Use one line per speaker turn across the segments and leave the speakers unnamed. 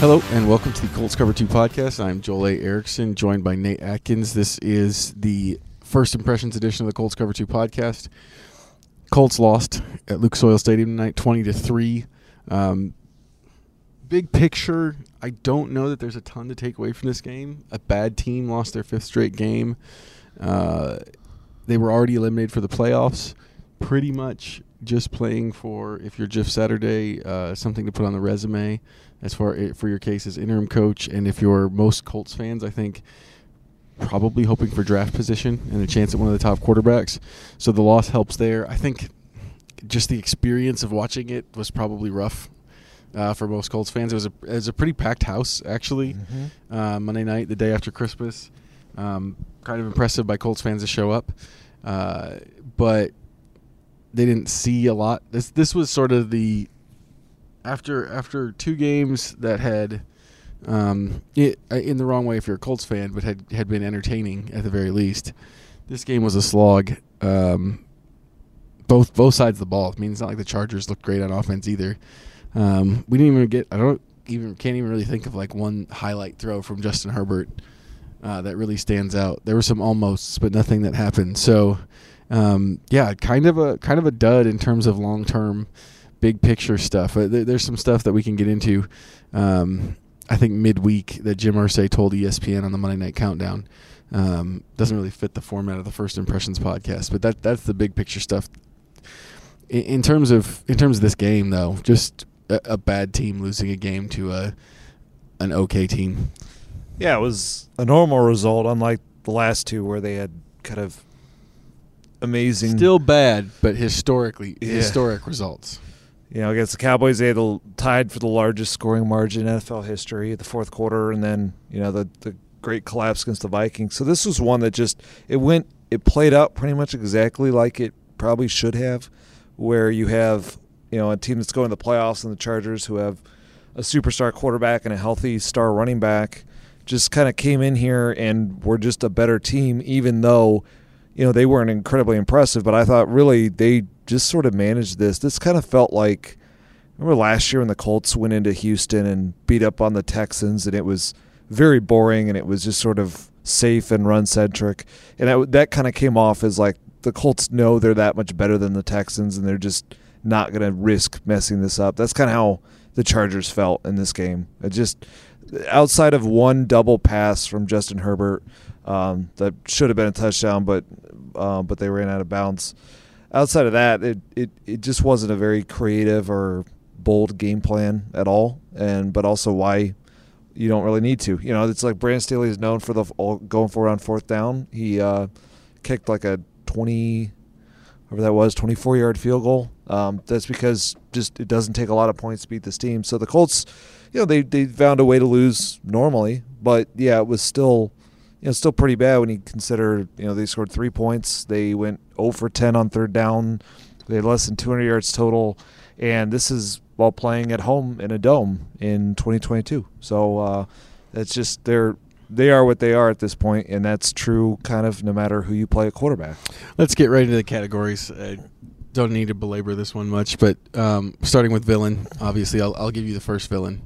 Hello and welcome to the Colts Cover 2 podcast. I'm Joel A. Erickson, joined by Nate Atkins. This is the first impressions edition of the Colts Cover 2 podcast. Colts lost at Lucas Oil Stadium tonight, 20 to 3. Um, big picture, I don't know that there's a ton to take away from this game. A bad team lost their fifth straight game. Uh, they were already eliminated for the playoffs. Pretty much just playing for, if you're Jeff Saturday, uh, something to put on the resume as far for your case as interim coach, and if you're most Colts fans, I think probably hoping for draft position and a chance at one of the top quarterbacks. So the loss helps there. I think just the experience of watching it was probably rough uh, for most Colts fans. It was a it was a pretty packed house actually mm-hmm. uh, Monday night, the day after Christmas. Um, kind of impressive by Colts fans to show up, uh, but they didn't see a lot. This this was sort of the after after two games that had um, it, uh, in the wrong way if you're a Colts fan, but had had been entertaining at the very least. This game was a slog. Um, both both sides of the ball. I mean, it's not like the Chargers looked great on offense either. Um, we didn't even get. I don't even can't even really think of like one highlight throw from Justin Herbert uh, that really stands out. There were some almosts, but nothing that happened. So, um, yeah, kind of a kind of a dud in terms of long term big picture stuff. Uh, there's some stuff that we can get into. Um, I think midweek that Jim Irsay told ESPN on the Monday Night Countdown um, doesn't really fit the format of the First Impressions podcast, but that that's the big picture stuff. In, in terms of in terms of this game, though, just a, a, bad team losing a game to a an okay team.
Yeah, it was a normal result, unlike the last two where they had kind of amazing.
Still bad, but historically yeah. historic results.
You know, against the Cowboys, they had the, tied for the largest scoring margin in NFL history the fourth quarter, and then you know the the great collapse against the Vikings. So this was one that just it went it played out pretty much exactly like it probably should have, where you have you know a team that's going to the playoffs and the Chargers who have a superstar quarterback and a healthy star running back just kind of came in here and were just a better team, even though you know they weren't incredibly impressive. But I thought really they just sort of managed this. This kind of felt like remember last year when the Colts went into Houston and beat up on the Texans, and it was very boring, and it was just sort of safe and run centric, and that, that kind of came off as like the Colts know they're that much better than the Texans, and they're just not going to risk messing this up. That's kind of how the Chargers felt in this game. It just outside of one double pass from Justin Herbert um, that should have been a touchdown, but uh, but they ran out of bounds outside of that, it, it, it just wasn't a very creative or bold game plan at all. And but also why you don't really need to. You know, it's like Brandon Staley is known for the all, going forward on fourth down. He uh, kicked like a twenty, whatever that was, twenty-four yard field goal. Um, that's because just it doesn't take a lot of points to beat this team. So the Colts, you know, they they found a way to lose normally, but yeah, it was still you know, still pretty bad when you consider, you know, they scored three points. They went 0 for 10 on third down. They had less than 200 yards total. And this is while playing at home in a dome in 2022. So uh, it's just they're they are what they are at this point, and that's true kind of no matter who you play at quarterback.
Let's get right into the categories. I don't need to belabor this one much, but um, starting with villain, obviously, I'll, I'll give you the first villain.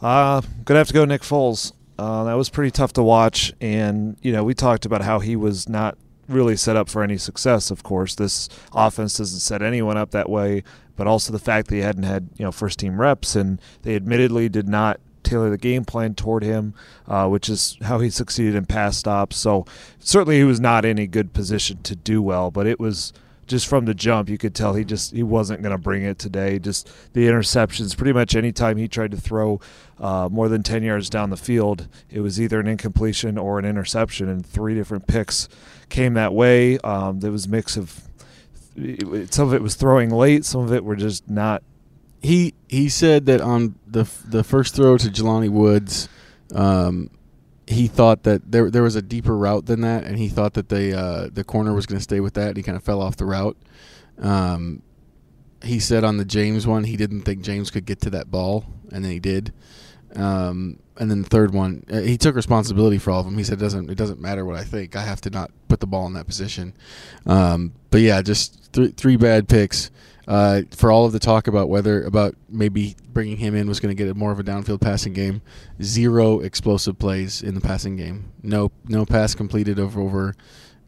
Uh, gonna have to go Nick Foles. Uh, that was pretty tough to watch, and you know we talked about how he was not really set up for any success. Of course, this offense doesn't set anyone up that way, but also the fact that he hadn't had you know first team reps, and they admittedly did not tailor the game plan toward him, uh, which is how he succeeded in pass stops. So certainly he was not in a good position to do well, but it was just from the jump, you could tell he just he wasn't going to bring it today. Just the interceptions, pretty much any time he tried to throw uh, more than ten yards down the field, it was either an incompletion or an interception, and three different picks came that way. Um, there was a mix of some of it was throwing late, some of it were just not.
He he said that on the the first throw to Jelani Woods, um, he thought that there there was a deeper route than that, and he thought that the uh, the corner was going to stay with that. And he kind of fell off the route. Um, he said on the James one, he didn't think James could get to that ball, and then he did. Um, and then the third one, uh, he took responsibility for all of them. He said, "It doesn't it doesn't matter what I think. I have to not put the ball in that position." Um, but yeah, just th- three bad picks. Uh, for all of the talk about whether about maybe bringing him in was going to get more of a downfield passing game, zero explosive plays in the passing game. No no pass completed of over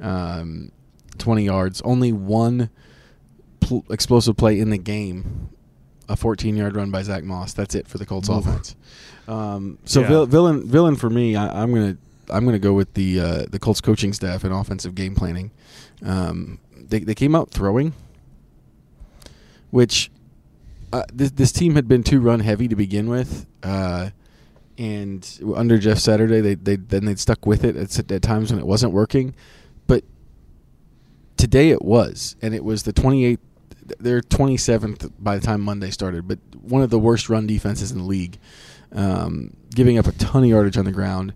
um, 20 yards. Only one pl- explosive play in the game. A 14 yard run by Zach Moss. That's it for the Colts
Oof.
offense. Um, so
Yeah.
vil- villain villain for me, I, I'm gonna I'm gonna go with the uh, the Colts coaching staff and offensive game planning. Um, they they came out throwing, which uh, this this team had been too run heavy to begin with, uh, and under Jeff Saturday, they they then they stuck with it at, at times when it wasn't working, but today it was, and it was the 28th. They're 27th by the time Monday started, but one of the worst run defenses in the league, um, giving up a ton of yardage on the ground,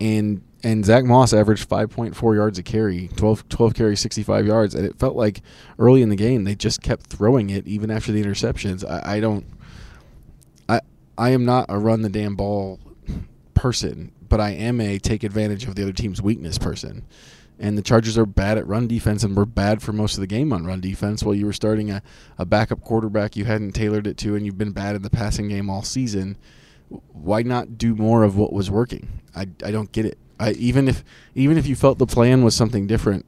and and Zach Moss averaged 5.4 yards a carry, 12, 12 carries, 65 yards, and it felt like early in the game they just kept throwing it even after the interceptions. I, I don't, I I am not a run the damn ball person, but I am a take advantage of the other team's weakness person. And the Chargers are bad at run defense and were bad for most of the game on run defense while you were starting a, a backup quarterback you hadn't tailored it to and you've been bad in the passing game all season. Why not do more of what was working? I, I don't get it. I, even if even if you felt the plan was something different,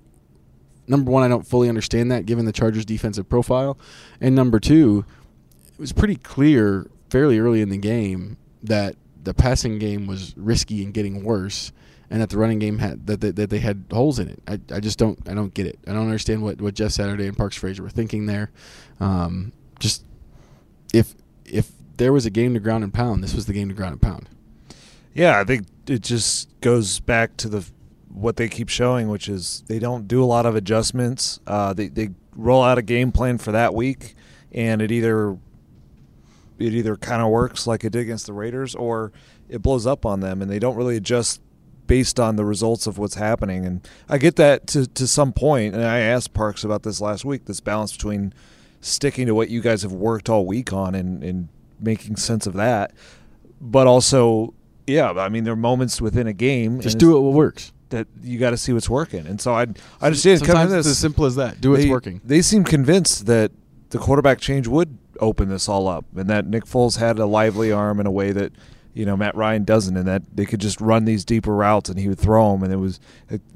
number one, I don't fully understand that given the Chargers' defensive profile, and number two, it was pretty clear fairly early in the game that the passing game was risky and getting worse, and that the running game had that, that, that they had holes in it. I, I just don't I don't get it. I don't understand what, what Jeff Saturday and Parks Frazier were thinking there. Um, just if if there was a game to ground and pound, this was the game to ground and pound.
Yeah, I think it just goes back to the what they keep showing, which is they don't do a lot of adjustments. Uh, they they roll out a game plan for that week, and it either it either kind of works like it did against the Raiders, or it blows up on them, and they don't really adjust based on the results of what's happening. And I get that to to some point, and I asked Parks about this last week. This balance between sticking to what you guys have worked all week on and and making sense of that, but also yeah, I mean, there are moments within a game.
Just do it what works.
That you got to see what's working, and so I I understand
Sometimes
to
it's
this.
as simple as that. Do what's
they,
working.
They seem convinced that the quarterback change would open this all up, and that Nick Foles had a lively arm in a way that you know Matt Ryan doesn't, and that they could just run these deeper routes and he would throw them, and it was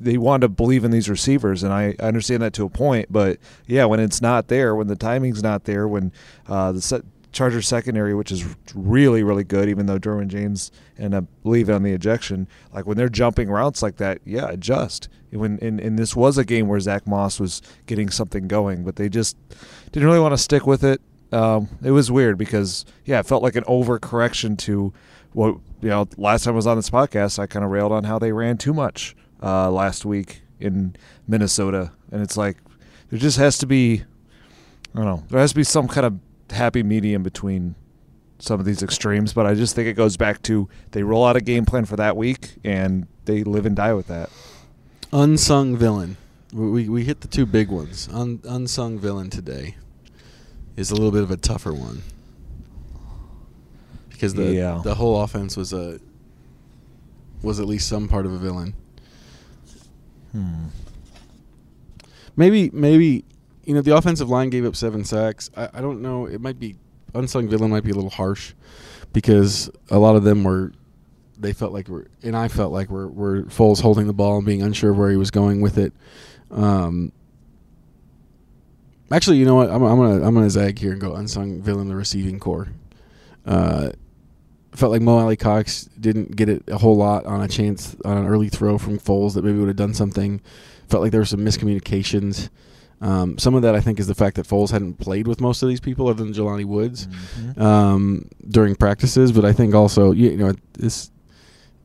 they wanted to believe in these receivers, and I, I understand that to a point, but yeah, when it's not there, when the timing's not there, when uh, the set, Chargers secondary, which is really really good, even though Derwin James ended up leaving on the ejection, like when they're jumping routes like that, yeah, adjust. When and, and this was a game where Zach Moss was getting something going, but they just didn't really want to stick with it. Um, it was weird because yeah, it felt like an overcorrection to what you know. Last time I was on this podcast, I kind of railed on how they ran too much uh, last week in Minnesota, and it's like there just has to be, I don't know, there has to be some kind of happy medium between some of these extremes. But I just think it goes back to they roll out a game plan for that week and they live and die with that.
Unsung villain. We, we, we hit the two big ones. Un, unsung villain today is a little bit of a tougher one because the
Yeah.
the whole offense was a was at least some part of a villain.
Hmm.
Maybe maybe you know the offensive line gave up seven sacks. I, I don't know. It might be unsung villain might be a little harsh because a lot of them were they felt like we're and I felt like we're we're Foles holding the ball and being unsure of where he was going with it. Um, actually, you know what? I'm, I'm gonna I'm gonna zag here and go unsung villain the receiving corps. Uh, felt like Mo Alie-Cox didn't get it a whole lot on a chance on an early throw from Foles that maybe would have done something. Felt like there were some miscommunications. Um, some of that I think is the fact that Foles hadn't played with most of these people other than Jelani Woods
Mhm.
um, during practices, but I think also you, you know this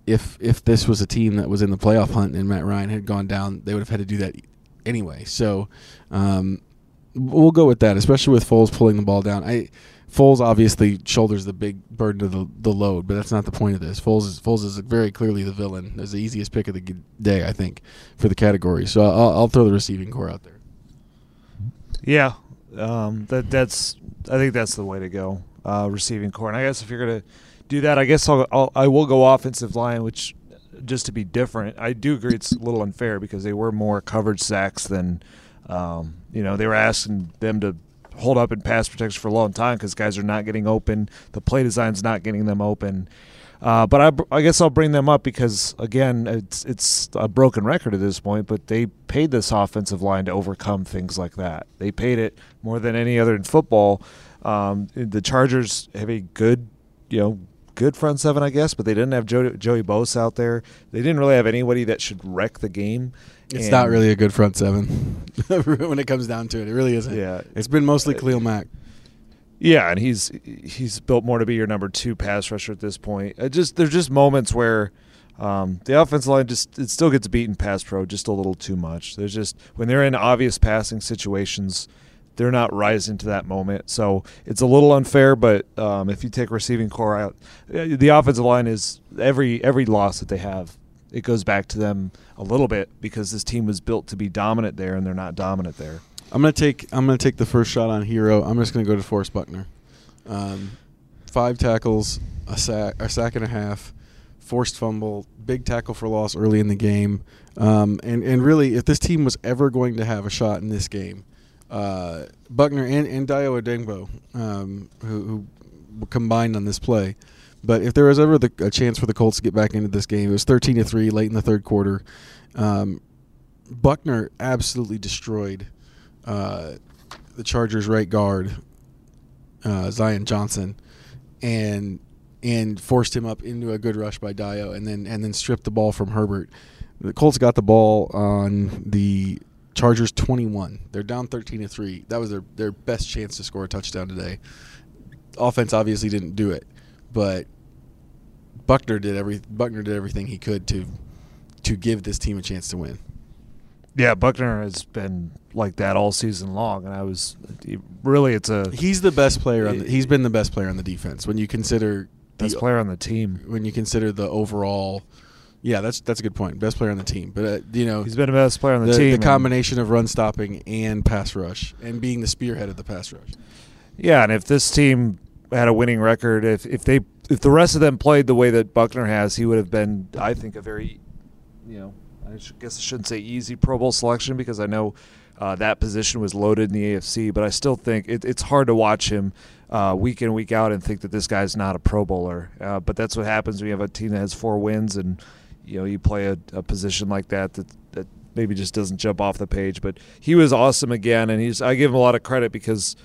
if if this was a team that was in the playoff hunt and Matt Ryan had gone down, they would have had to do that anyway. So um, we'll go with that, especially with Foles pulling the ball down. I Foles obviously shoulders the big burden of the, the load, but that's not the point of this. Foles is Foles is very clearly the villain. There's the easiest pick of the day, I think, for the category. So I'll, I'll throw the receiving corps out there.
Yeah, um, that that's I think that's the way to go. Uh, receiving corps, and I guess if you're gonna do that, I guess I'll, I'll I will go offensive line, which just to be different. I do agree it's a little unfair because they were more coverage sacks than um, you know they were asking them to hold up in pass protection for a long time because guys are not getting open. The play design's not getting them open. Uh, but I, I, guess I'll bring them up because again, it's it's a broken record at this point. But they paid this offensive line to overcome things like that. They paid it more than any other in football. Um, the Chargers have a good, you know, good front seven, I guess, but they didn't have Joey, Joey Bosa out there. They didn't really have anybody that should wreck the game.
It's and not really a good front seven when it comes down to it. It really isn't.
Yeah,
it's been mostly Khalil Mack.
Yeah, and he's he's built more to be your number two pass rusher at this point. It just there's just moments where um, the offensive line just it still gets beaten pass pro just a little too much. There's just when they're in obvious passing situations, they're not rising to that moment. So it's a little unfair. But um, if you take receiving corps out, uh, the offensive line is every every loss that they have. It goes back to them a little bit because this team was built to be dominant there, and they're not dominant there.
I'm gonna take I'm gonna take the first shot on hero. I'm just gonna go to Forrest Buckner. Um, five tackles, a sack, a sack and a half, forced fumble, big tackle for loss early in the game, um, and and really, if this team was ever going to have a shot in this game, uh, Buckner and and Dayo Odeyingbo, um, who, who combined on this play. But if there was ever the, a chance for the Colts to get back into this game, it was 13 to three late in the third quarter. Um, Buckner absolutely destroyed uh, the Chargers' right guard, uh, Zion Johnson, and and forced him up into a good rush by Dayo, and then and then stripped the ball from Herbert. The Colts got the ball on the Chargers 21. They're down 13 to three. That was their their best chance to score a touchdown today. Offense obviously didn't do it, but Buckner did every Buckner did everything he could to to give this team a chance to win.
Yeah, Buckner has been like that all season long, and I was really it's a
he's the best player. On the, he's been the best player on the defense when you consider
best the, player on the team.
When you consider the overall, yeah, that's that's a good point. Best player on the team, but uh, you know
he's been the best player on the,
the
team.
The combination of run stopping and pass rush, and being the spearhead of the pass rush.
Yeah, and if this team had a winning record, if if they if the rest of them played the way that Buckner has, he would have been, I think, a very, you know, I guess I shouldn't say easy Pro Bowl selection because I know uh, that position was loaded in the AFC, but I still think it, it's hard to watch him uh, week in week out and think that this guy's not a Pro Bowler. Uh, but that's what happens when you have a team that has four wins and you know you play a, a position like that that that maybe just doesn't jump off the page. But he was awesome again, and he's I give him a lot of credit because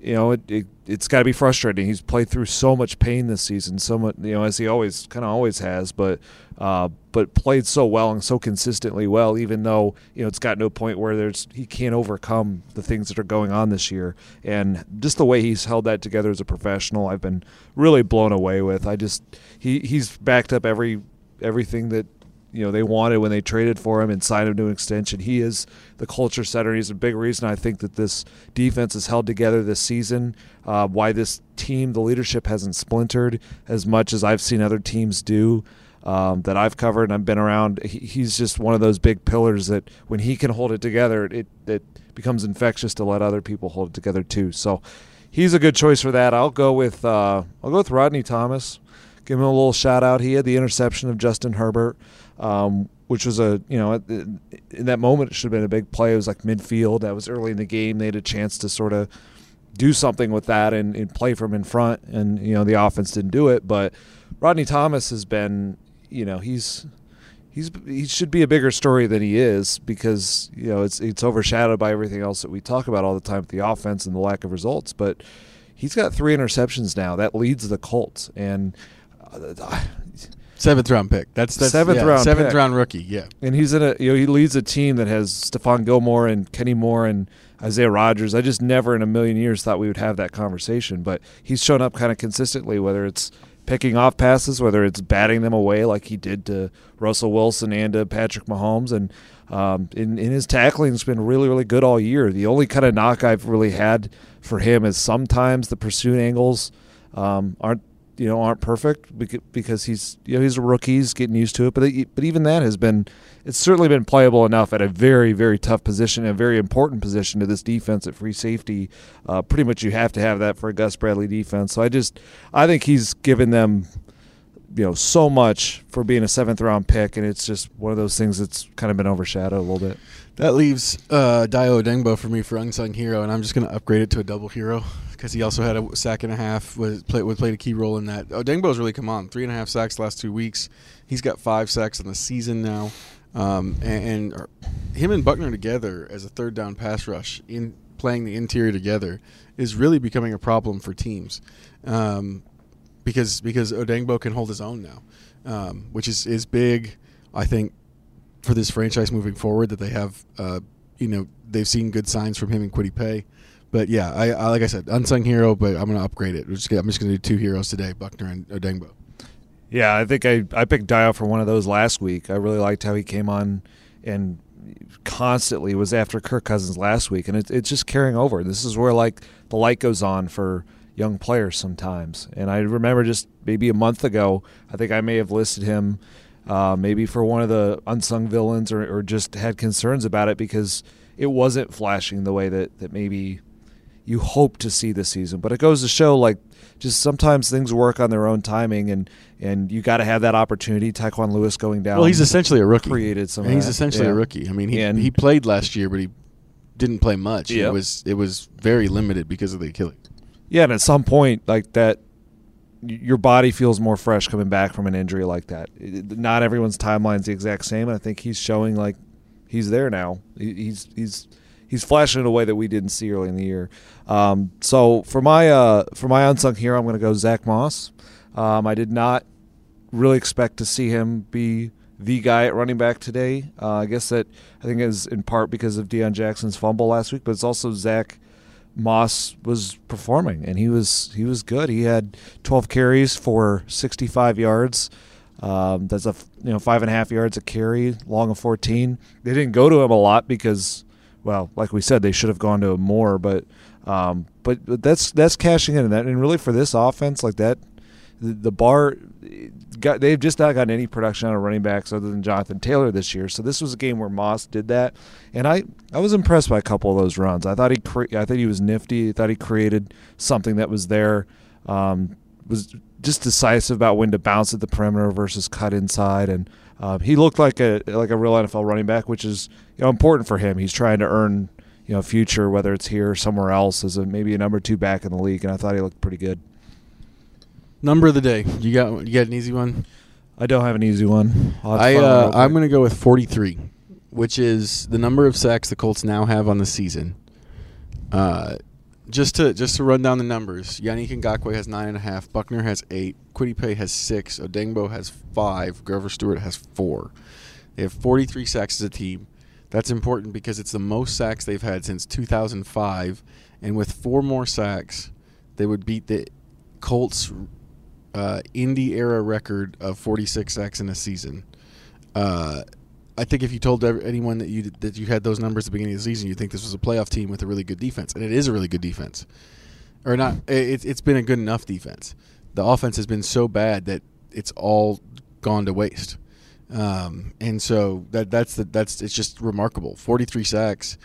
you know, it, it has got to be frustrating. He's played through so much pain this season, so much, you know, as he always kind of always has, but uh, but played so well and so consistently well, even though you know it's got no point where there's he can't overcome the things that are going on this year, and just the way he's held that together as a professional, I've been really blown away with. I just he he's backed up every everything that you know they wanted when they traded for him and signed him to an extension. He is the culture setter. He's a big reason I think that this defense is held together this season. Uh, why this team, the leadership hasn't splintered as much as I've seen other teams do. Um, that I've covered and I've been around. He, he's just one of those big pillars that when he can hold it together, it it becomes infectious to let other people hold it together too. So he's a good choice for that. I'll go with uh, I'll go with Rodney Thomas. Give him a little shout out. He had the interception of Justin Herbert um, which was a you know in that moment it should have been a big play. It was like midfield. That was early in the game. They had a chance to sort of do something with that and, and play from in front. And you know the offense didn't do it. But Rodney Thomas has been you know he's he's he should be a bigger story than he is because you know it's it's overshadowed by everything else that we talk about all the time with the offense and the lack of results. But he's got three interceptions now. That leads the Colts and. Uh,
Seventh round pick. That's that's
seventh
yeah,
round
seventh
pick.
round rookie. Yeah,
and he's in a you know he leads a team that has Stephon Gilmore and Kenny Moore and Isaiah Rodgers. I just never in a million years thought we would have that conversation, but he's shown up kind of consistently. Whether it's picking off passes, whether it's batting them away like he did to Russell Wilson and to Patrick Mahomes, and um, in, in his tackling has been really really good all year. The only kind of knock I've really had for him is sometimes the pursuit angles um, aren't you know aren't perfect because he's you know he's a rookie, he's getting used to it. But but even that has been it's certainly been playable enough at a very very tough position, a very important position to this defense at free safety. Uh, pretty much you have to have that for a Gus Bradley defense. So I just I think he's given them you know so much for being a seventh round pick, and it's just one of those things that's kind of been overshadowed a little bit.
That leaves uh, Dayo Odeyingbo for me for unsung hero, and I'm just going to upgrade it to a double hero because he also had a sack and a half. Was played played a key role in that. Odeyingbo's really come on. Three and a half sacks last two weeks. He's got five sacks in the season now, um, and, and him and Buckner together as a third down pass rush in playing the interior together is really becoming a problem for teams. Um, because because Odeyingbo can hold his own now, um, which is is big. I think for this franchise moving forward that they have, uh, you know, they've seen good signs from him and Kwity Paye. But yeah, I, I, like I said, unsung hero, but I'm to upgrade it. Just, I'm just to do two heroes today, Buckner and Odeyingbo.
Yeah, I think I, I picked Dayo for one of those last week. I really liked how he came on and constantly was after Kirk Cousins last week, and it, it's just carrying over. This is where like the light goes on for young players sometimes. And I remember just maybe a month ago, I think I may have listed him uh, maybe for one of the unsung villains or, or, just had concerns about it because it wasn't flashing the way that, that maybe you hope to see this season. But it goes to show like just sometimes things work on their own timing and, and you got to have that opportunity. Tyquan Lewis going down.
Well, he's essentially a rookie.
Created some.
He's essentially
yeah.
a rookie. I mean, he, and, he played last year, but he didn't play much.
Yep.
It was it was very limited because of the Achilles.
Yeah, and at some point, like that, your body feels more fresh coming back from an injury like that. Not everyone's timeline's the exact same, and I think he's showing like he's there now. He's he's he's flashing in a way that we didn't see early in the year. Um, so for my uh, for my unsung hero, I'm going to go Zach Moss. Um, I did not really expect to see him be the guy at running back today. Uh, I guess that I think is in part because of Deon Jackson's fumble last week, but it's also Zach Moss was performing, and he was he was good. He had 12 carries for 65 yards. Um, that's a you know five and a half yards a carry, long of 14. They didn't go to him a lot because, well, like we said, they should have gone to more. But um, but, but that's that's cashing in that, and really for this offense like that, the, the bar got they've just not gotten any production out of running backs other than Jonathan Taylor this year. So this was a game where Moss did that, and I, I was impressed by a couple of those runs. I thought he cre- I thought he was nifty. I thought he created something that was there. Um, was just decisive about when to bounce at the perimeter versus cut inside, and um, he looked like a like a real NFL running back, which is you know important for him. He's trying to earn you know future whether it's here or somewhere else as a maybe a number two back in the league, and I thought he looked pretty good.
Number of the day. You got you got an easy one.
I don't have an easy one.
I uh, I'm going to go with 43, which is the number of sacks the Colts now have on the season. Uh, just to just to run down the numbers, Yannick Ngakoue has nine and a half. Buckner has eight. Paye has six. Odeyingbo has five. Grover Stewart has four. They have 43 sacks as a team. That's important because it's the most sacks they've had since 2005, and with four more sacks, they would beat the Colts uh, Indy era record of 46 sacks in a season. Uh, I think if you told anyone that you that you had those numbers at the beginning of the season, you'd think this was a playoff team with a really good defense, and it is a really good defense, or not. It, it's been a good enough defense. The offense has been so bad that it's all gone to waste, um, and so that that's the that's it's just remarkable. 43 sacks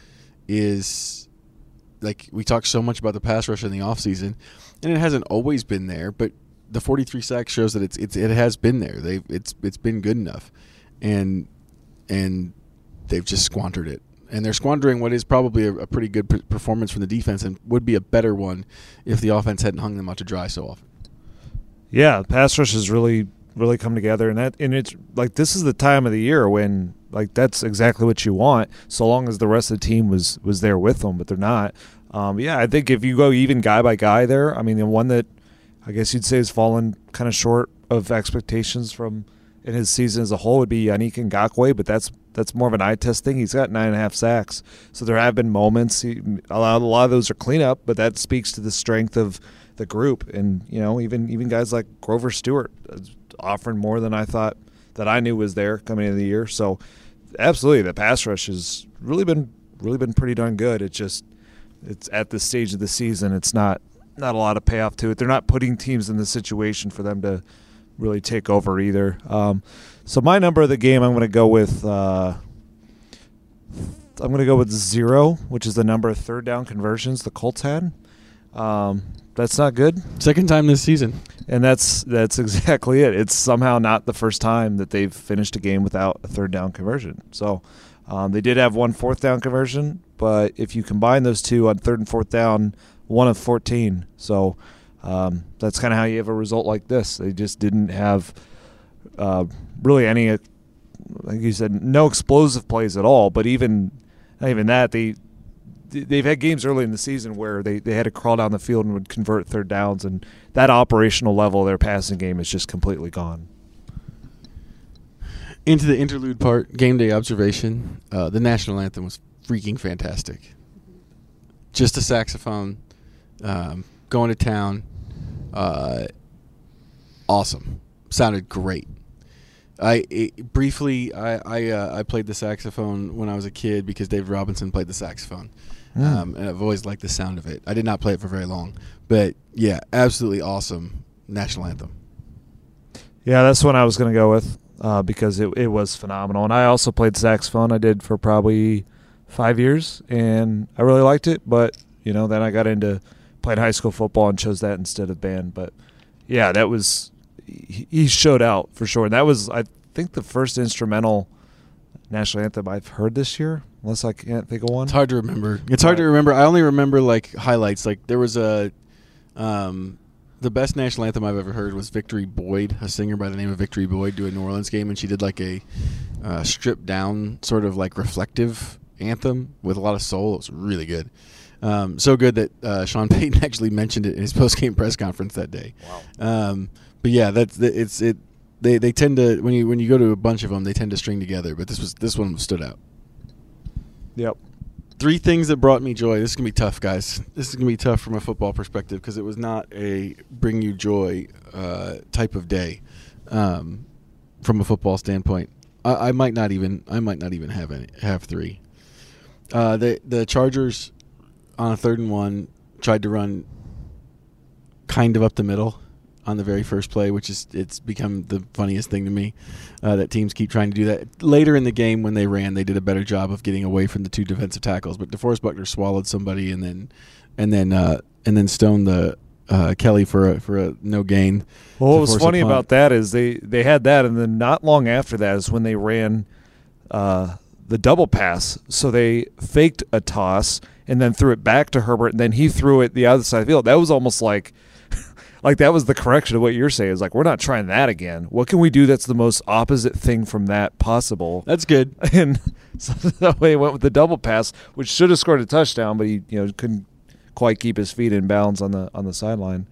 is like we talk so much about the pass rush in the offseason, and it hasn't always been there, but the 43 sacks shows that it's, it's it has been there. They've it's it's been good enough, and and they've just squandered it. And they're squandering what is probably a, a pretty good performance from the defense, and would be a better one if the offense hadn't hung them out to dry so often.
Yeah, pass rush has really really come together, and that and it's like this is the time of the year when like that's exactly what you want, so long as the rest of the team was was there with them, but they're not. Um, yeah, I think if you go even guy by guy there, I mean the one that I guess you'd say has fallen kind of short of expectations from in his season as a whole would be Yannick Ngakoue, but that's that's more of an eye test thing. He's got nine and a half sacks, so there have been moments. He, a, lot, a lot of those are cleanup, but that speaks to the strength of the group. And you know, even even guys like Grover Stewart offering more than I thought that I knew was there coming into the year. So absolutely, the pass rush has really been really been pretty darn good. It's just it's at this stage of the season, it's not not a lot of payoff to it. They're not putting teams in the situation for them to really take over either. Um, so my number of the game, I'm going to go with. Uh, I'm going to go with zero, which is the number of third down conversions the Colts had. Um, that's not good.
Second time this season.
And that's that's exactly it. It's somehow not the first time that they've finished a game without a third down conversion. So um, they did have one fourth down conversion, but if you combine those two on third and fourth down, one of 14. So um, that's kind of how you have a result like this. They just didn't have uh, really any, like you said, no explosive plays at all. But even not even that, they they've had games early in the season where they, they had to crawl down the field and would convert third downs, and that operational level of their passing game is just completely gone.
Into the interlude part, game day observation. Uh, the national anthem was freaking fantastic. Just a saxophone, um, going to town. Uh, awesome. Sounded great. I it, briefly I I, uh, I played the saxophone when I was a kid because Dave Robinson played the saxophone, mm. um, and I've always liked the sound of it. I did not play it for very long, but yeah, absolutely awesome national anthem.
Yeah, that's what I was going to go with uh, because it it was phenomenal, and I also played saxophone. I did for probably five years, and I really liked it. But you know, then I got into playing high school football and chose that instead of band. But yeah, that was he showed out for sure. And that was, I think, the first instrumental national anthem I've heard this year. Unless I can't think of one.
It's hard to remember. It's hard to remember. I only remember like highlights. Like there was a, um, the best national anthem I've ever heard was Victory Boyd, a singer by the name of Victory Boyd, do a New Orleans game, and she did like a uh, stripped down sort of like reflective anthem with a lot of soul. It was really good. Um, so good that uh, Sean Payton actually mentioned it in his post game press conference that day. Wow. Um, but yeah, that's it's it. They they tend to when you when you go to a bunch of them, they tend to string together. But this was this one stood out.
Yep.
Three things that brought me joy. This is gonna be tough, guys. This is gonna be tough from a football perspective because it was not a bring you joy uh, type of day. Um, from a football standpoint, I, I, might not even I might not even have any have three. Uh, the the Chargers on a third and one tried to run kind of up the middle on the very first play, which is it's become the funniest thing to me uh, that teams keep trying to do that. Later in the game, when they ran, they did a better job of getting away from the two defensive tackles. But DeForest Buckner swallowed somebody and then and then uh, and then stoned the uh, Kelly for a for a no gain.
Well, what was funny about that is they they had that, and then not long after that is when they ran uh, the double pass. So they faked a toss and then threw it back to Herbert, and then he threw it the other side of the field. That was almost like like that was the correction of what you're saying. Is like we're not trying that again. What can we do that's the most opposite thing from that possible?
That's good.
And so that way he went with the double pass, which should have scored a touchdown, but he you know couldn't quite keep his feet in bounds on the on the sideline.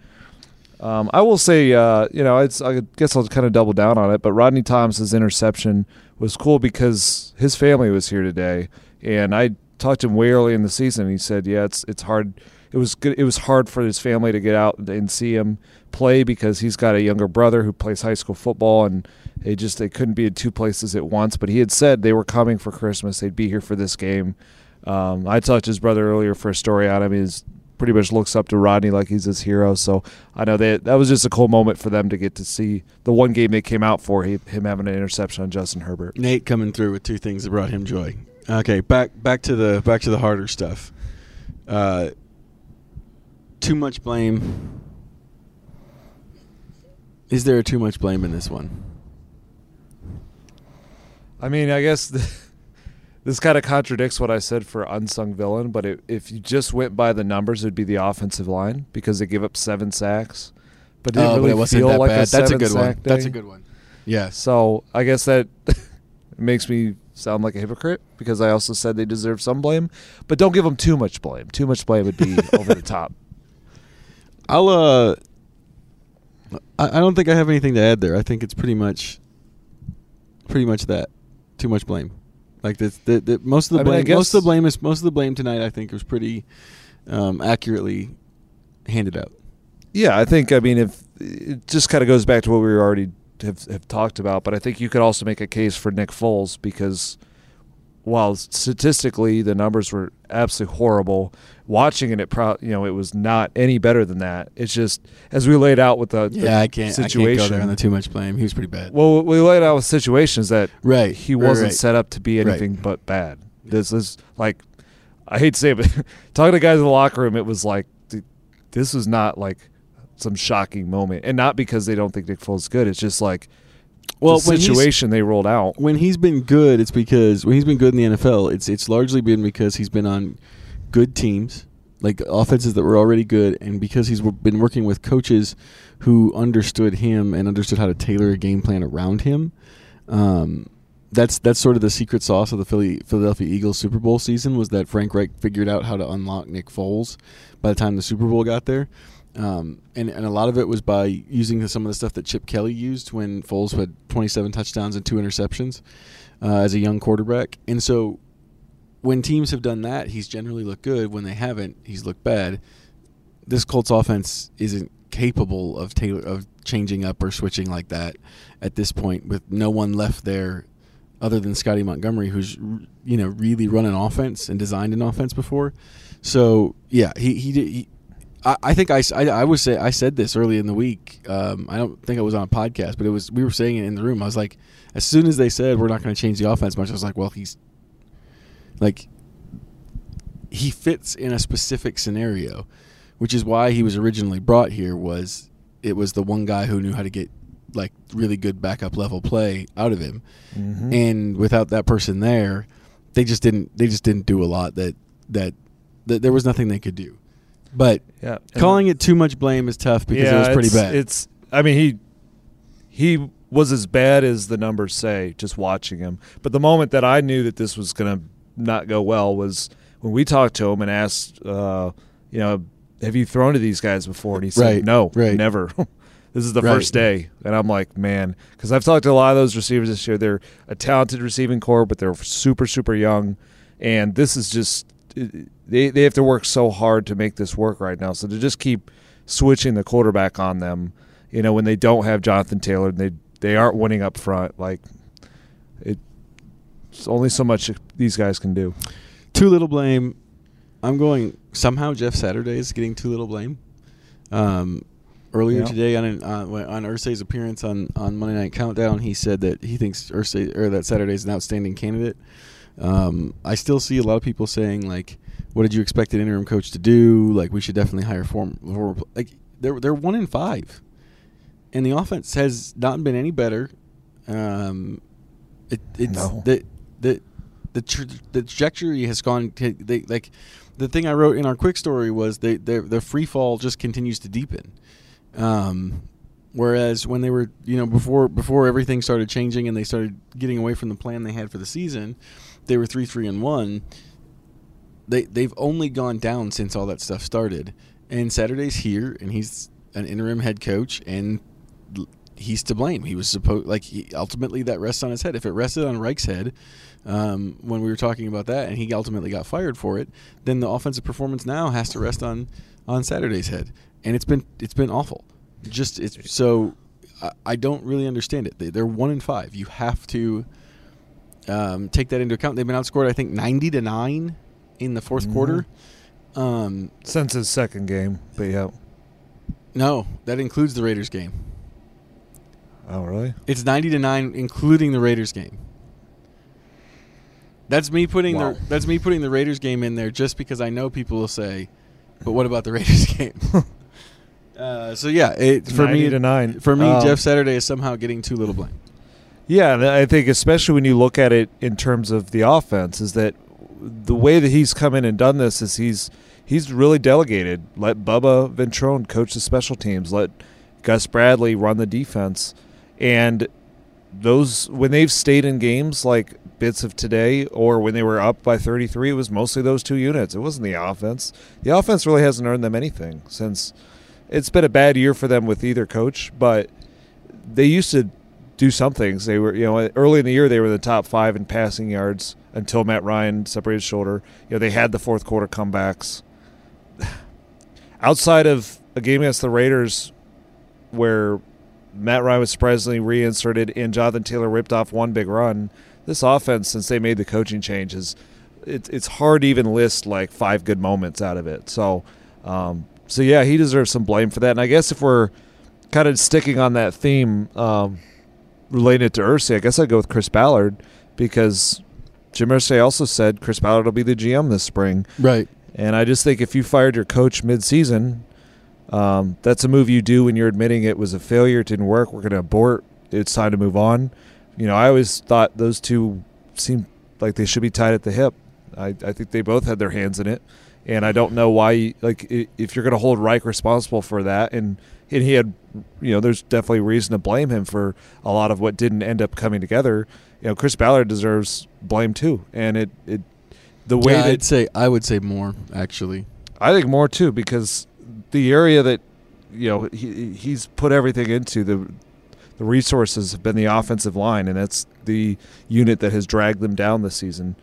Um, I will say, uh, you know, it's, I guess I'll kind of double down on it, but Rodney Thomas's interception was cool because his family was here today, and I talked to him way early in the season. He said, "Yeah, it's it's hard it was good. It was hard for his family to get out and see him play because he's got a younger brother who plays high school football, and they just they couldn't be in two places at once. But he had said they were coming for Christmas. They'd be here for this game. Um, I talked to his brother earlier for a story on him. He's pretty much looks up to Rodney like he's his hero. So I know that that was just a cool moment for them to get to see the one game they came out for. He, him having an interception on Justin Herbert.
Nate coming through with two things that brought him joy. Okay, back back to the back to the harder stuff. Uh, too much blame. Is there too much blame in this one?
I mean, I guess this kind of contradicts what I said for unsung villain, but it, if you just went by the numbers, it'd be the offensive line because they give up seven sacks. But didn't
oh,
really
it wasn't
feel
that
like
bad.
a
That's a good one.
Day.
That's a good one. Yeah.
So I guess that makes me sound like a hypocrite because I also said they deserve some blame, but don't give them too much blame. Too much blame would be over the top.
I'll uh I, I don't think I have anything to add there. I think it's pretty much pretty much that. Too much blame. Like the, the, the most of the
I mean,
blame most of the blame is most of the blame tonight I think was pretty um, accurately handed out.
Yeah, I think I mean if it just kind of goes back to what we were already have, have talked about, but I think you could also make a case for Nick Foles because while statistically the numbers were absolutely horrible, watching it, it pro- you know, it was not any better than that. It's just as we laid out with the,
yeah,
the
I can't, situation. I can't go there on the too much blame. He was pretty bad.
Well, we laid out with situations that
right,
he wasn't
right.
set up to be anything right. but bad. This is like, I hate to say it, but talking to guys in the locker room, it was like this was not like some shocking moment, and not because they don't think Nick Foles is good. It's just like
Well,
the situation they rolled out.
when he's been good, it's because when he's been good in the NFL, it's it's largely been because he's been on good teams, like offenses that were already good, and because he's been working with coaches who understood him and understood how to tailor a game plan around him. Um, that's that's sort of the secret sauce of the Philly, Philadelphia Eagles Super Bowl season was that Frank Reich figured out how to unlock Nick Foles by the time the Super Bowl got there. Um, and, and a lot of it was by using some of the stuff that Chip Kelly used when Foles had 27 touchdowns and two interceptions uh, as a young quarterback. And so when teams have done that, he's generally looked good. When they haven't, he's looked bad. This Colts offense isn't capable of tailor of changing up or switching like that at this point with no one left there other than Scotty Montgomery who's you know really run an offense and designed an offense before. So, yeah, he he, did- he I, I think I, I, I was say I said this early in the week. Um, I don't think I was on a podcast, but it was we were saying it in the room. I was like, as soon as they said we're not going to change the offense much, I was like, well, he's like he fits in a specific scenario, which is why he was originally brought here. Was it was the one guy who knew how to get like really good backup level play out of him,
Mhm.
and without that person there, they just didn't they just didn't do a lot that that, that there was nothing they could do. But
yeah,
calling it too much blame is tough because it was pretty
it's,
bad.
It's I mean he he was as bad as the numbers say just watching him. But the moment that I knew that this was going to not go well was when we talked to him and asked uh, you know, have you thrown to these guys before? And he said,
Right,
"No,
right.
never." this is the
Right.
first day, and I'm like, man, because I've talked to a lot of those receivers this year. They're a talented receiving corps, but they're super, super young, and this is just they they have to work so hard to make this work right now. So to just keep switching the quarterback on them, you know, when they don't have Jonathan Taylor, and they they aren't winning up front, like it. It's only so much these guys can do.
too little blame. I'm going somehow. Jeff Saturday is getting too little blame. Um, earlier
Yeah.
today on an, uh, on Irsay's appearance on, on Monday Night Countdown, he said that he thinks Irsay or that Saturday is an outstanding candidate. Um, I still see a lot of people saying like, "What did you expect an interim coach to do? Like, we should definitely hire form." For, like, they're they're one in five, and the offense has not been any better. Um, it, it's
No.
the the the, tra- the trajectory has gone. To, they like the thing I wrote in our quick story was they their the free fall just continues to deepen. Um, whereas when they were you know before before everything started changing and they started getting away from the plan they had for the season, they were three three and one. They they've only gone down since all that stuff started. And Saturday's here, and he's an interim head coach, and he's to blame. He was supposed like he, ultimately that rests on his head. If it rested on Reich's head, um, when we were talking about that, and he ultimately got fired for it, then the offensive performance now has to rest on on Saturday's head, and it's been it's been awful. Just it's so I, I don't really understand it. They, they're one in five. You have to um, take that into account. They've been outscored, I think, ninety to nine in the 4th
Mhm.
quarter. Um,
Since his second game, but yeah.
no, that includes the Raiders game.
Oh really?
It's ninety to nine, including the Raiders game. That's me putting
Wow.
the that's me putting the Raiders game in there just because I know people will say, "But what about the Raiders game?" uh, so yeah, it, for me
to nine.
For me,
Um,
Jeff Saturday is somehow getting too little blame.
Yeah, and I think especially when you look at it in terms of the offense, is that the way that he's come in and done this is he's he's really delegated. Let Bubba Ventrone coach the special teams. Let Gus Bradley run the defense, and those when they've stayed in games like bits of today or when they were up by 33 it was mostly those two units it wasn't the offense the offense really hasn't earned them anything since it's been a bad year for them with either coach but they used to do some things. They were, you know, early in the year they were the top five in passing yards until Matt Ryan separated shoulder. You know, they had the fourth quarter comebacks. Outside of a game against the Raiders, where Matt Ryan was surprisingly reinserted and Jonathan Taylor ripped off one big run, this offense since they made the coaching changes, it, it's hard to even list like five good moments out of it. So, um, so yeah, he deserves some blame for that. And I guess if we're kind of sticking on that theme. Um, relating it to Irsay, I guess I'd go with Chris Ballard because Jim Irsay also said Chris Ballard will be the GM this spring.
Right.
And I just think if you fired your coach mid-season, Um, that's a move you do when you're admitting it was a failure, it didn't work. We're going to abort. It's time to move on. You know, I always thought those two seemed like they should be tied at the hip. I, I think they both had their hands in it, and I don't know why. Like, if you're going to hold Reich responsible for that, and and he had, you know, there's definitely reason to blame him for a lot of what didn't end up coming together. You know, Chris Ballard deserves blame too, and it it the way
yeah,
that
I'd say I would say more actually.
I think more too because the area that you know he he's put everything into the the resources have been the offensive line, and that's the unit that has dragged them down this season.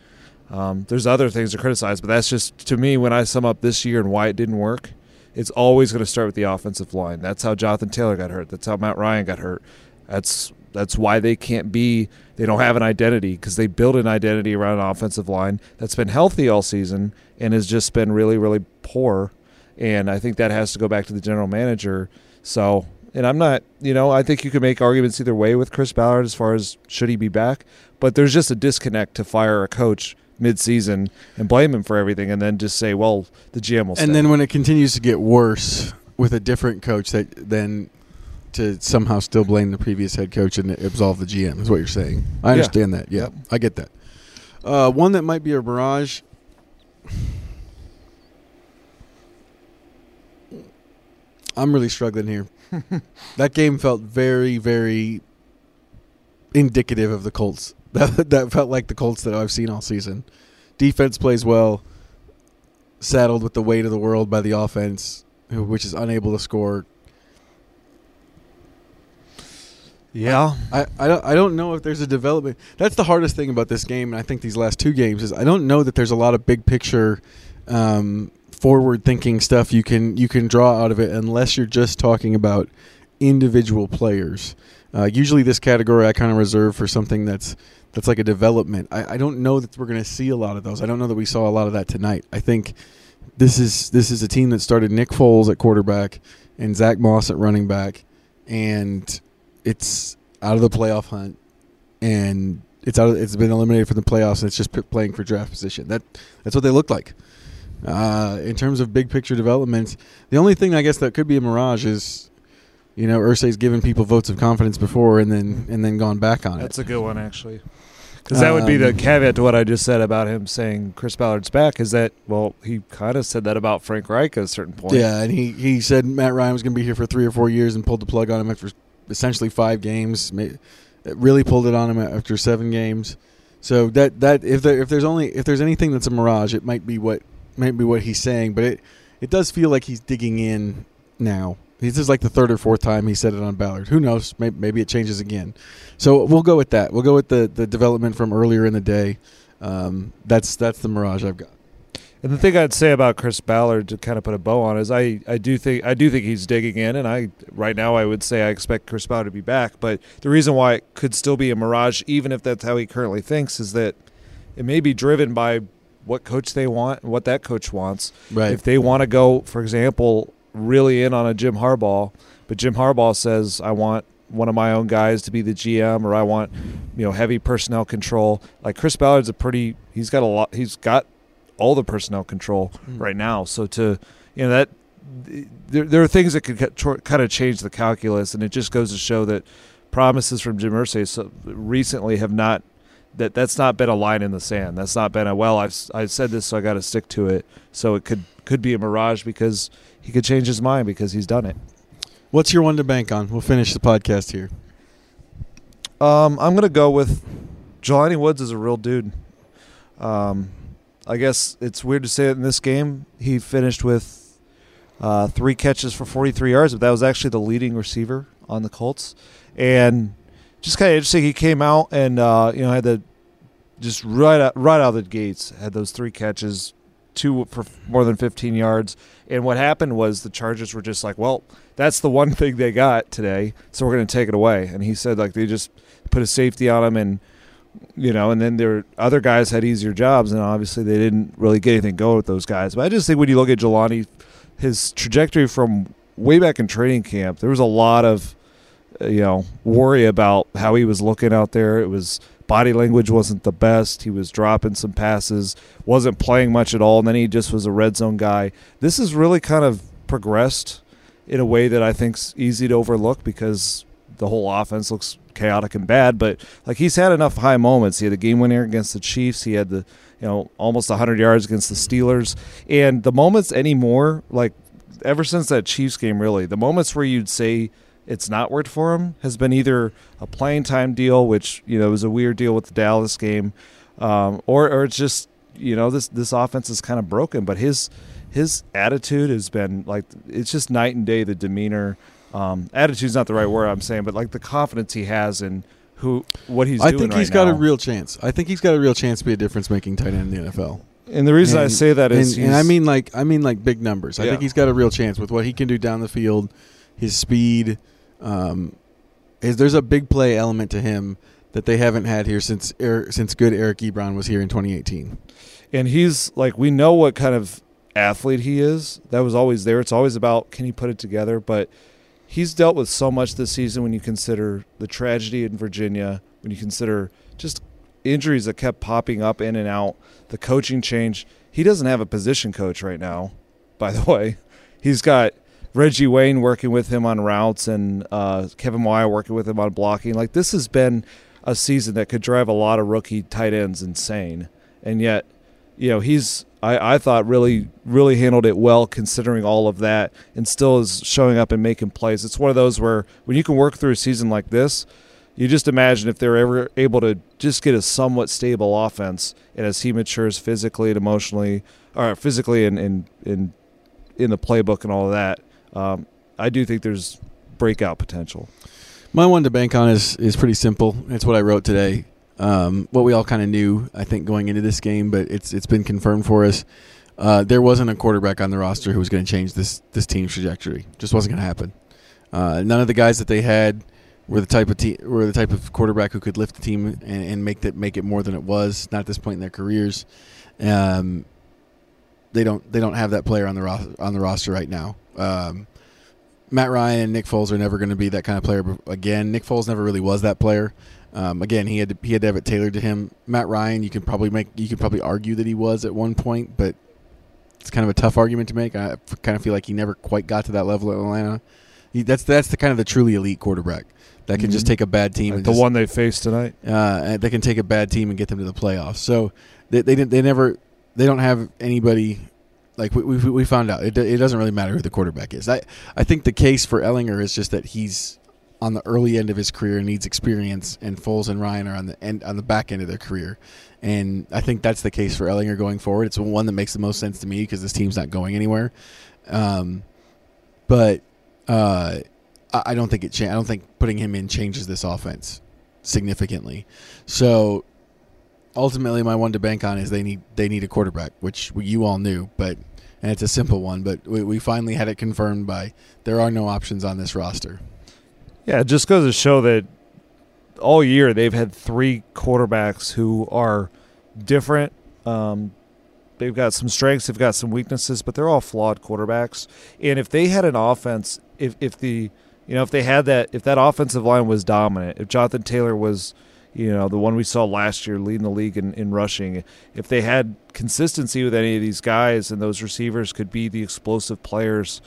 Um, there's other things to criticize, but that's just to me when I sum up this year and why it didn't work. It's always going to start with the offensive line. That's how Jonathan Taylor got hurt. That's how Matt Ryan got hurt. That's that's why they can't be. They don't have an identity because they build an identity around an offensive line that's been healthy all season and has just been really really poor. And I think that has to go back to the general manager. So and I'm not, you know, I think you can make arguments either way with Chris Ballard as far as should he be back, but there's just a disconnect to fire a coach mid-season and blame him for everything, and then just say, well, the GM will. Stay.
And then when it continues to get worse with a different coach, that then to somehow still blame the previous head coach and absolve the GM is what you're saying. I understand yeah. that. Yeah, I get that. Uh, one that might be a barrage. I'm really struggling here. that game felt very, very indicative of the Colts. That that felt like the Colts that I've seen all season. Defense plays well, saddled with the weight of the world by the offense, which is unable to score.
Yeah,
I, I don't I don't know if there's a development. That's the hardest thing about this game, and I think these last two games is I don't know that there's a lot of big picture, um, forward thinking stuff you can you can draw out of it unless you're just talking about individual players. Uh, usually, this category I kind of reserve for something that's that's like a development. I, I don't know that we're going to see a lot of those. I don't know that we saw a lot of that tonight. I think this is this is a team that started Nick Foles at quarterback and Zach Moss at running back, and it's out of the playoff hunt, and it's out. Of, it's been eliminated from the playoffs, and it's just playing for draft position. That that's what they look like. Uh, in terms of big picture development, the only thing I guess that could be a mirage is, you know, Irsay's given people votes of confidence before and then and then gone back on it.
That's a good one, actually. Because that would be the
Um,
caveat to what I just said about him saying Chris Ballard's back. Is that well, he kind of said that about Frank Reich at a certain point.
Yeah, and he, he said Matt Ryan was going to be here for three or four years and pulled the plug on him after essentially five games. It Really pulled it on him after seven games. So that that if there if there's only if there's anything that's a mirage, it might be what might be what he's saying. But it it does feel like he's digging in now. This is like the third or fourth time he said it on Ballard. Who knows? Maybe, maybe it changes again. So we'll go with that. We'll go with the the development from earlier in the day. Um, that's that's the mirage I've got.
And the thing I'd say about Chris Ballard to kind of put a bow on is I, I do think I do think he's digging in, and I right now I would say I expect Chris Ballard to be back. But the reason why it could still be a mirage, even if that's how he currently thinks, is that it may be driven by what coach they want and what that coach wants.
Right.
If they want to go, for example, really in on a Jim Harbaugh, but Jim Harbaugh says I want one of my own guys to be the GM or I want, you know, heavy personnel control. Like Chris Ballard's a pretty he's got a lot he's got all the personnel control
Mm.
right now. So to you know that there, there are things that could kind of change the calculus, and it just goes to show that promises from Jim Irsay so recently have not that that's not been a line in the sand. That's not been a well. I've I've said this, so I got to stick to it. So it could could be a mirage because he could change his mind because he's done it.
What's your one to bank on? We'll finish the podcast here.
Um, I'm gonna go with Jelani Woods is a real dude. Um, I guess it's weird to say it in this game. He finished with uh, three catches for 43 yards, but that was actually the leading receiver on the Colts. And just kind of interesting, he came out and uh, you know had the just right out, right out of the gates had those three catches, two for more than 15 yards. And what happened was the Chargers were just like, well, that's the one thing they got today, so we're going to take it away. And he said like they just put a safety on him and you know, and then there other guys had easier jobs, and obviously they didn't really get anything going with those guys. But I just think when you look at Jelani, his trajectory from way back in training camp, there was a lot of you know worry about how he was looking out there. It was body language wasn't the best. He was dropping some passes, wasn't playing much at all, and then he just was a red zone guy. This has really kind of progressed in a way that I think's easy to overlook because the whole offense looks chaotic and bad. But like he's had enough high moments. He had a game winner against the Chiefs. He had the you know almost 100 yards against the Steelers. And the moments anymore, like ever since that Chiefs game, really, the moments where you'd say it's not worked for him has been either a playing time deal, which you know was a weird deal with the Dallas game, um, or or it's just you know this this offense is kind of broken. But his his attitude has been like it's just night and day. The demeanor, um, attitude's not the right word I'm saying, but like the confidence he has in who what he's. Doing.
I think
right
he's got
now.
a real chance. I think he's got a real chance to be a difference making tight end in the NFL.
And the reason I say that is,
and, and I mean like I mean like big numbers. I
Yeah.
think he's got a real chance with what he can do down the field, his speed. Um, is there's a big play element to him that they haven't had here since Eric, since good Eric Ebron was here in 2018.
and he's like we know what kind of athlete he is. That was always there. It's always about can he put it together? But he's dealt with so much this season when you consider the tragedy in virginia when you consider just injuries that kept popping up in and out the coaching change. He doesn't have a position coach right now by the way. He's got reggie wayne working with him on routes and uh, kevin Wire working with him on blocking. Like this has been a season that could drive a lot of rookie tight ends insane. And yet you know he's I, I thought really really handled it well considering all of that and still is showing up and making plays. It's one of those where when you can work through a season like this you just imagine if they're ever able to just get a somewhat stable offense and as he matures physically and emotionally or physically and in in in the playbook and all of that um, i do think there's breakout potential
My one to bank on is is pretty simple. It's what I wrote today. Um, what we all kind of knew, I think, going into this game, but it's it's been confirmed for us. Uh, there wasn't a quarterback on the roster who was going to change this this team's trajectory. Just wasn't going to happen. Uh, none of the guys that they had were the type of te- were the type of quarterback who could lift the team and, and make that make it more than it was. Not at this point in their careers. Um, they don't they don't have that player on the ro- on the roster right now. Um, Matt Ryan and Nick Foles are never going to be that kind of player again. Nick Foles never really was that player. Um, again, he had to, he had to have it tailored to him. Matt Ryan, you can probably make you could probably argue that he was at one point, but it's kind of a tough argument to make. I f- kind of feel like he never quite got to that level at Atlanta. He, that's that's the kind of the truly elite quarterback that can just
Mhm.
take a bad team
like
and
the
just-
one they faced tonight
uh, they can take a bad team and get them to the playoffs. So they they, didn't, they never they don't have anybody like we, we we found out. It, it doesn't really matter who the quarterback is. I I think the case for Ehlinger is just that he's on the early end of his career and needs experience, and Foles and Ryan are on the end on the back end of their career. And I think that's the case for Ehlinger going forward. It's one that makes the most sense to me because this team's not going anywhere. Um, but uh, I I don't think it. Cha- I don't think putting him in changes this offense significantly. So ultimately, my one to bank on is they need they need a quarterback, which you all knew, but and it's a simple one. But we, we finally had it confirmed by there are no options on this roster.
Yeah, it just goes to show that all year they've had three quarterbacks who are different. Um, they've got some strengths, they've got some weaknesses, but they're all flawed quarterbacks. And if they had an offense, if if the you know if they had that if that offensive line was dominant, if Jonathan Taylor was you know the one we saw last year leading the league in, in rushing, if they had consistency with any of these guys and those receivers could be the explosive players,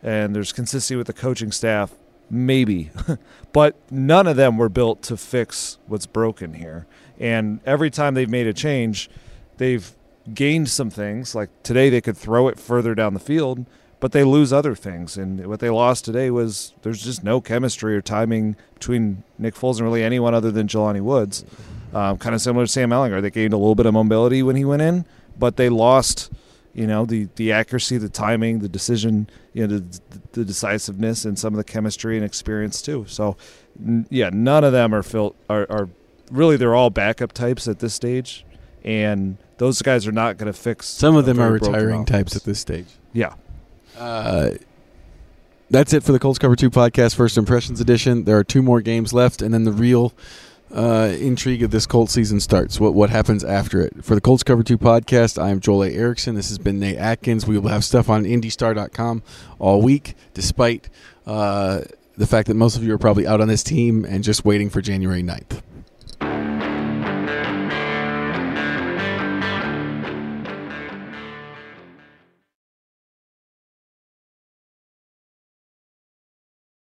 and there's consistency with the coaching staff, maybe. but none of them were built to fix what's broken here. And every time they've made a change, they've gained some things. Like today, they could throw it further down the field, but they lose other things. And what they lost today was there's just no chemistry or timing between Nick Foles and really anyone other than Jelani Woods. Um, kind of similar to Sam Ehlinger. They gained a little bit of mobility when he went in, but they lost you know the the accuracy the timing the decision you know the, the decisiveness and some of the chemistry and experience too so n- yeah none of them are filled are, are really they're all backup types at this stage and those guys are not going to fix
Some of them are retiring types at this stage.
yeah
Uh, that's it for the Colts Cover 2 podcast, First Impressions Edition. There are two more games left, and then the real uh, intrigue of this Colts season starts. What what happens after it? For the Colts Cover 2 podcast, I am Joel A. Erickson. This has been Nate Atkins. We will have stuff on IndyStar.com all week, despite uh, the fact that most of you are probably out on this team and just waiting for January 9th.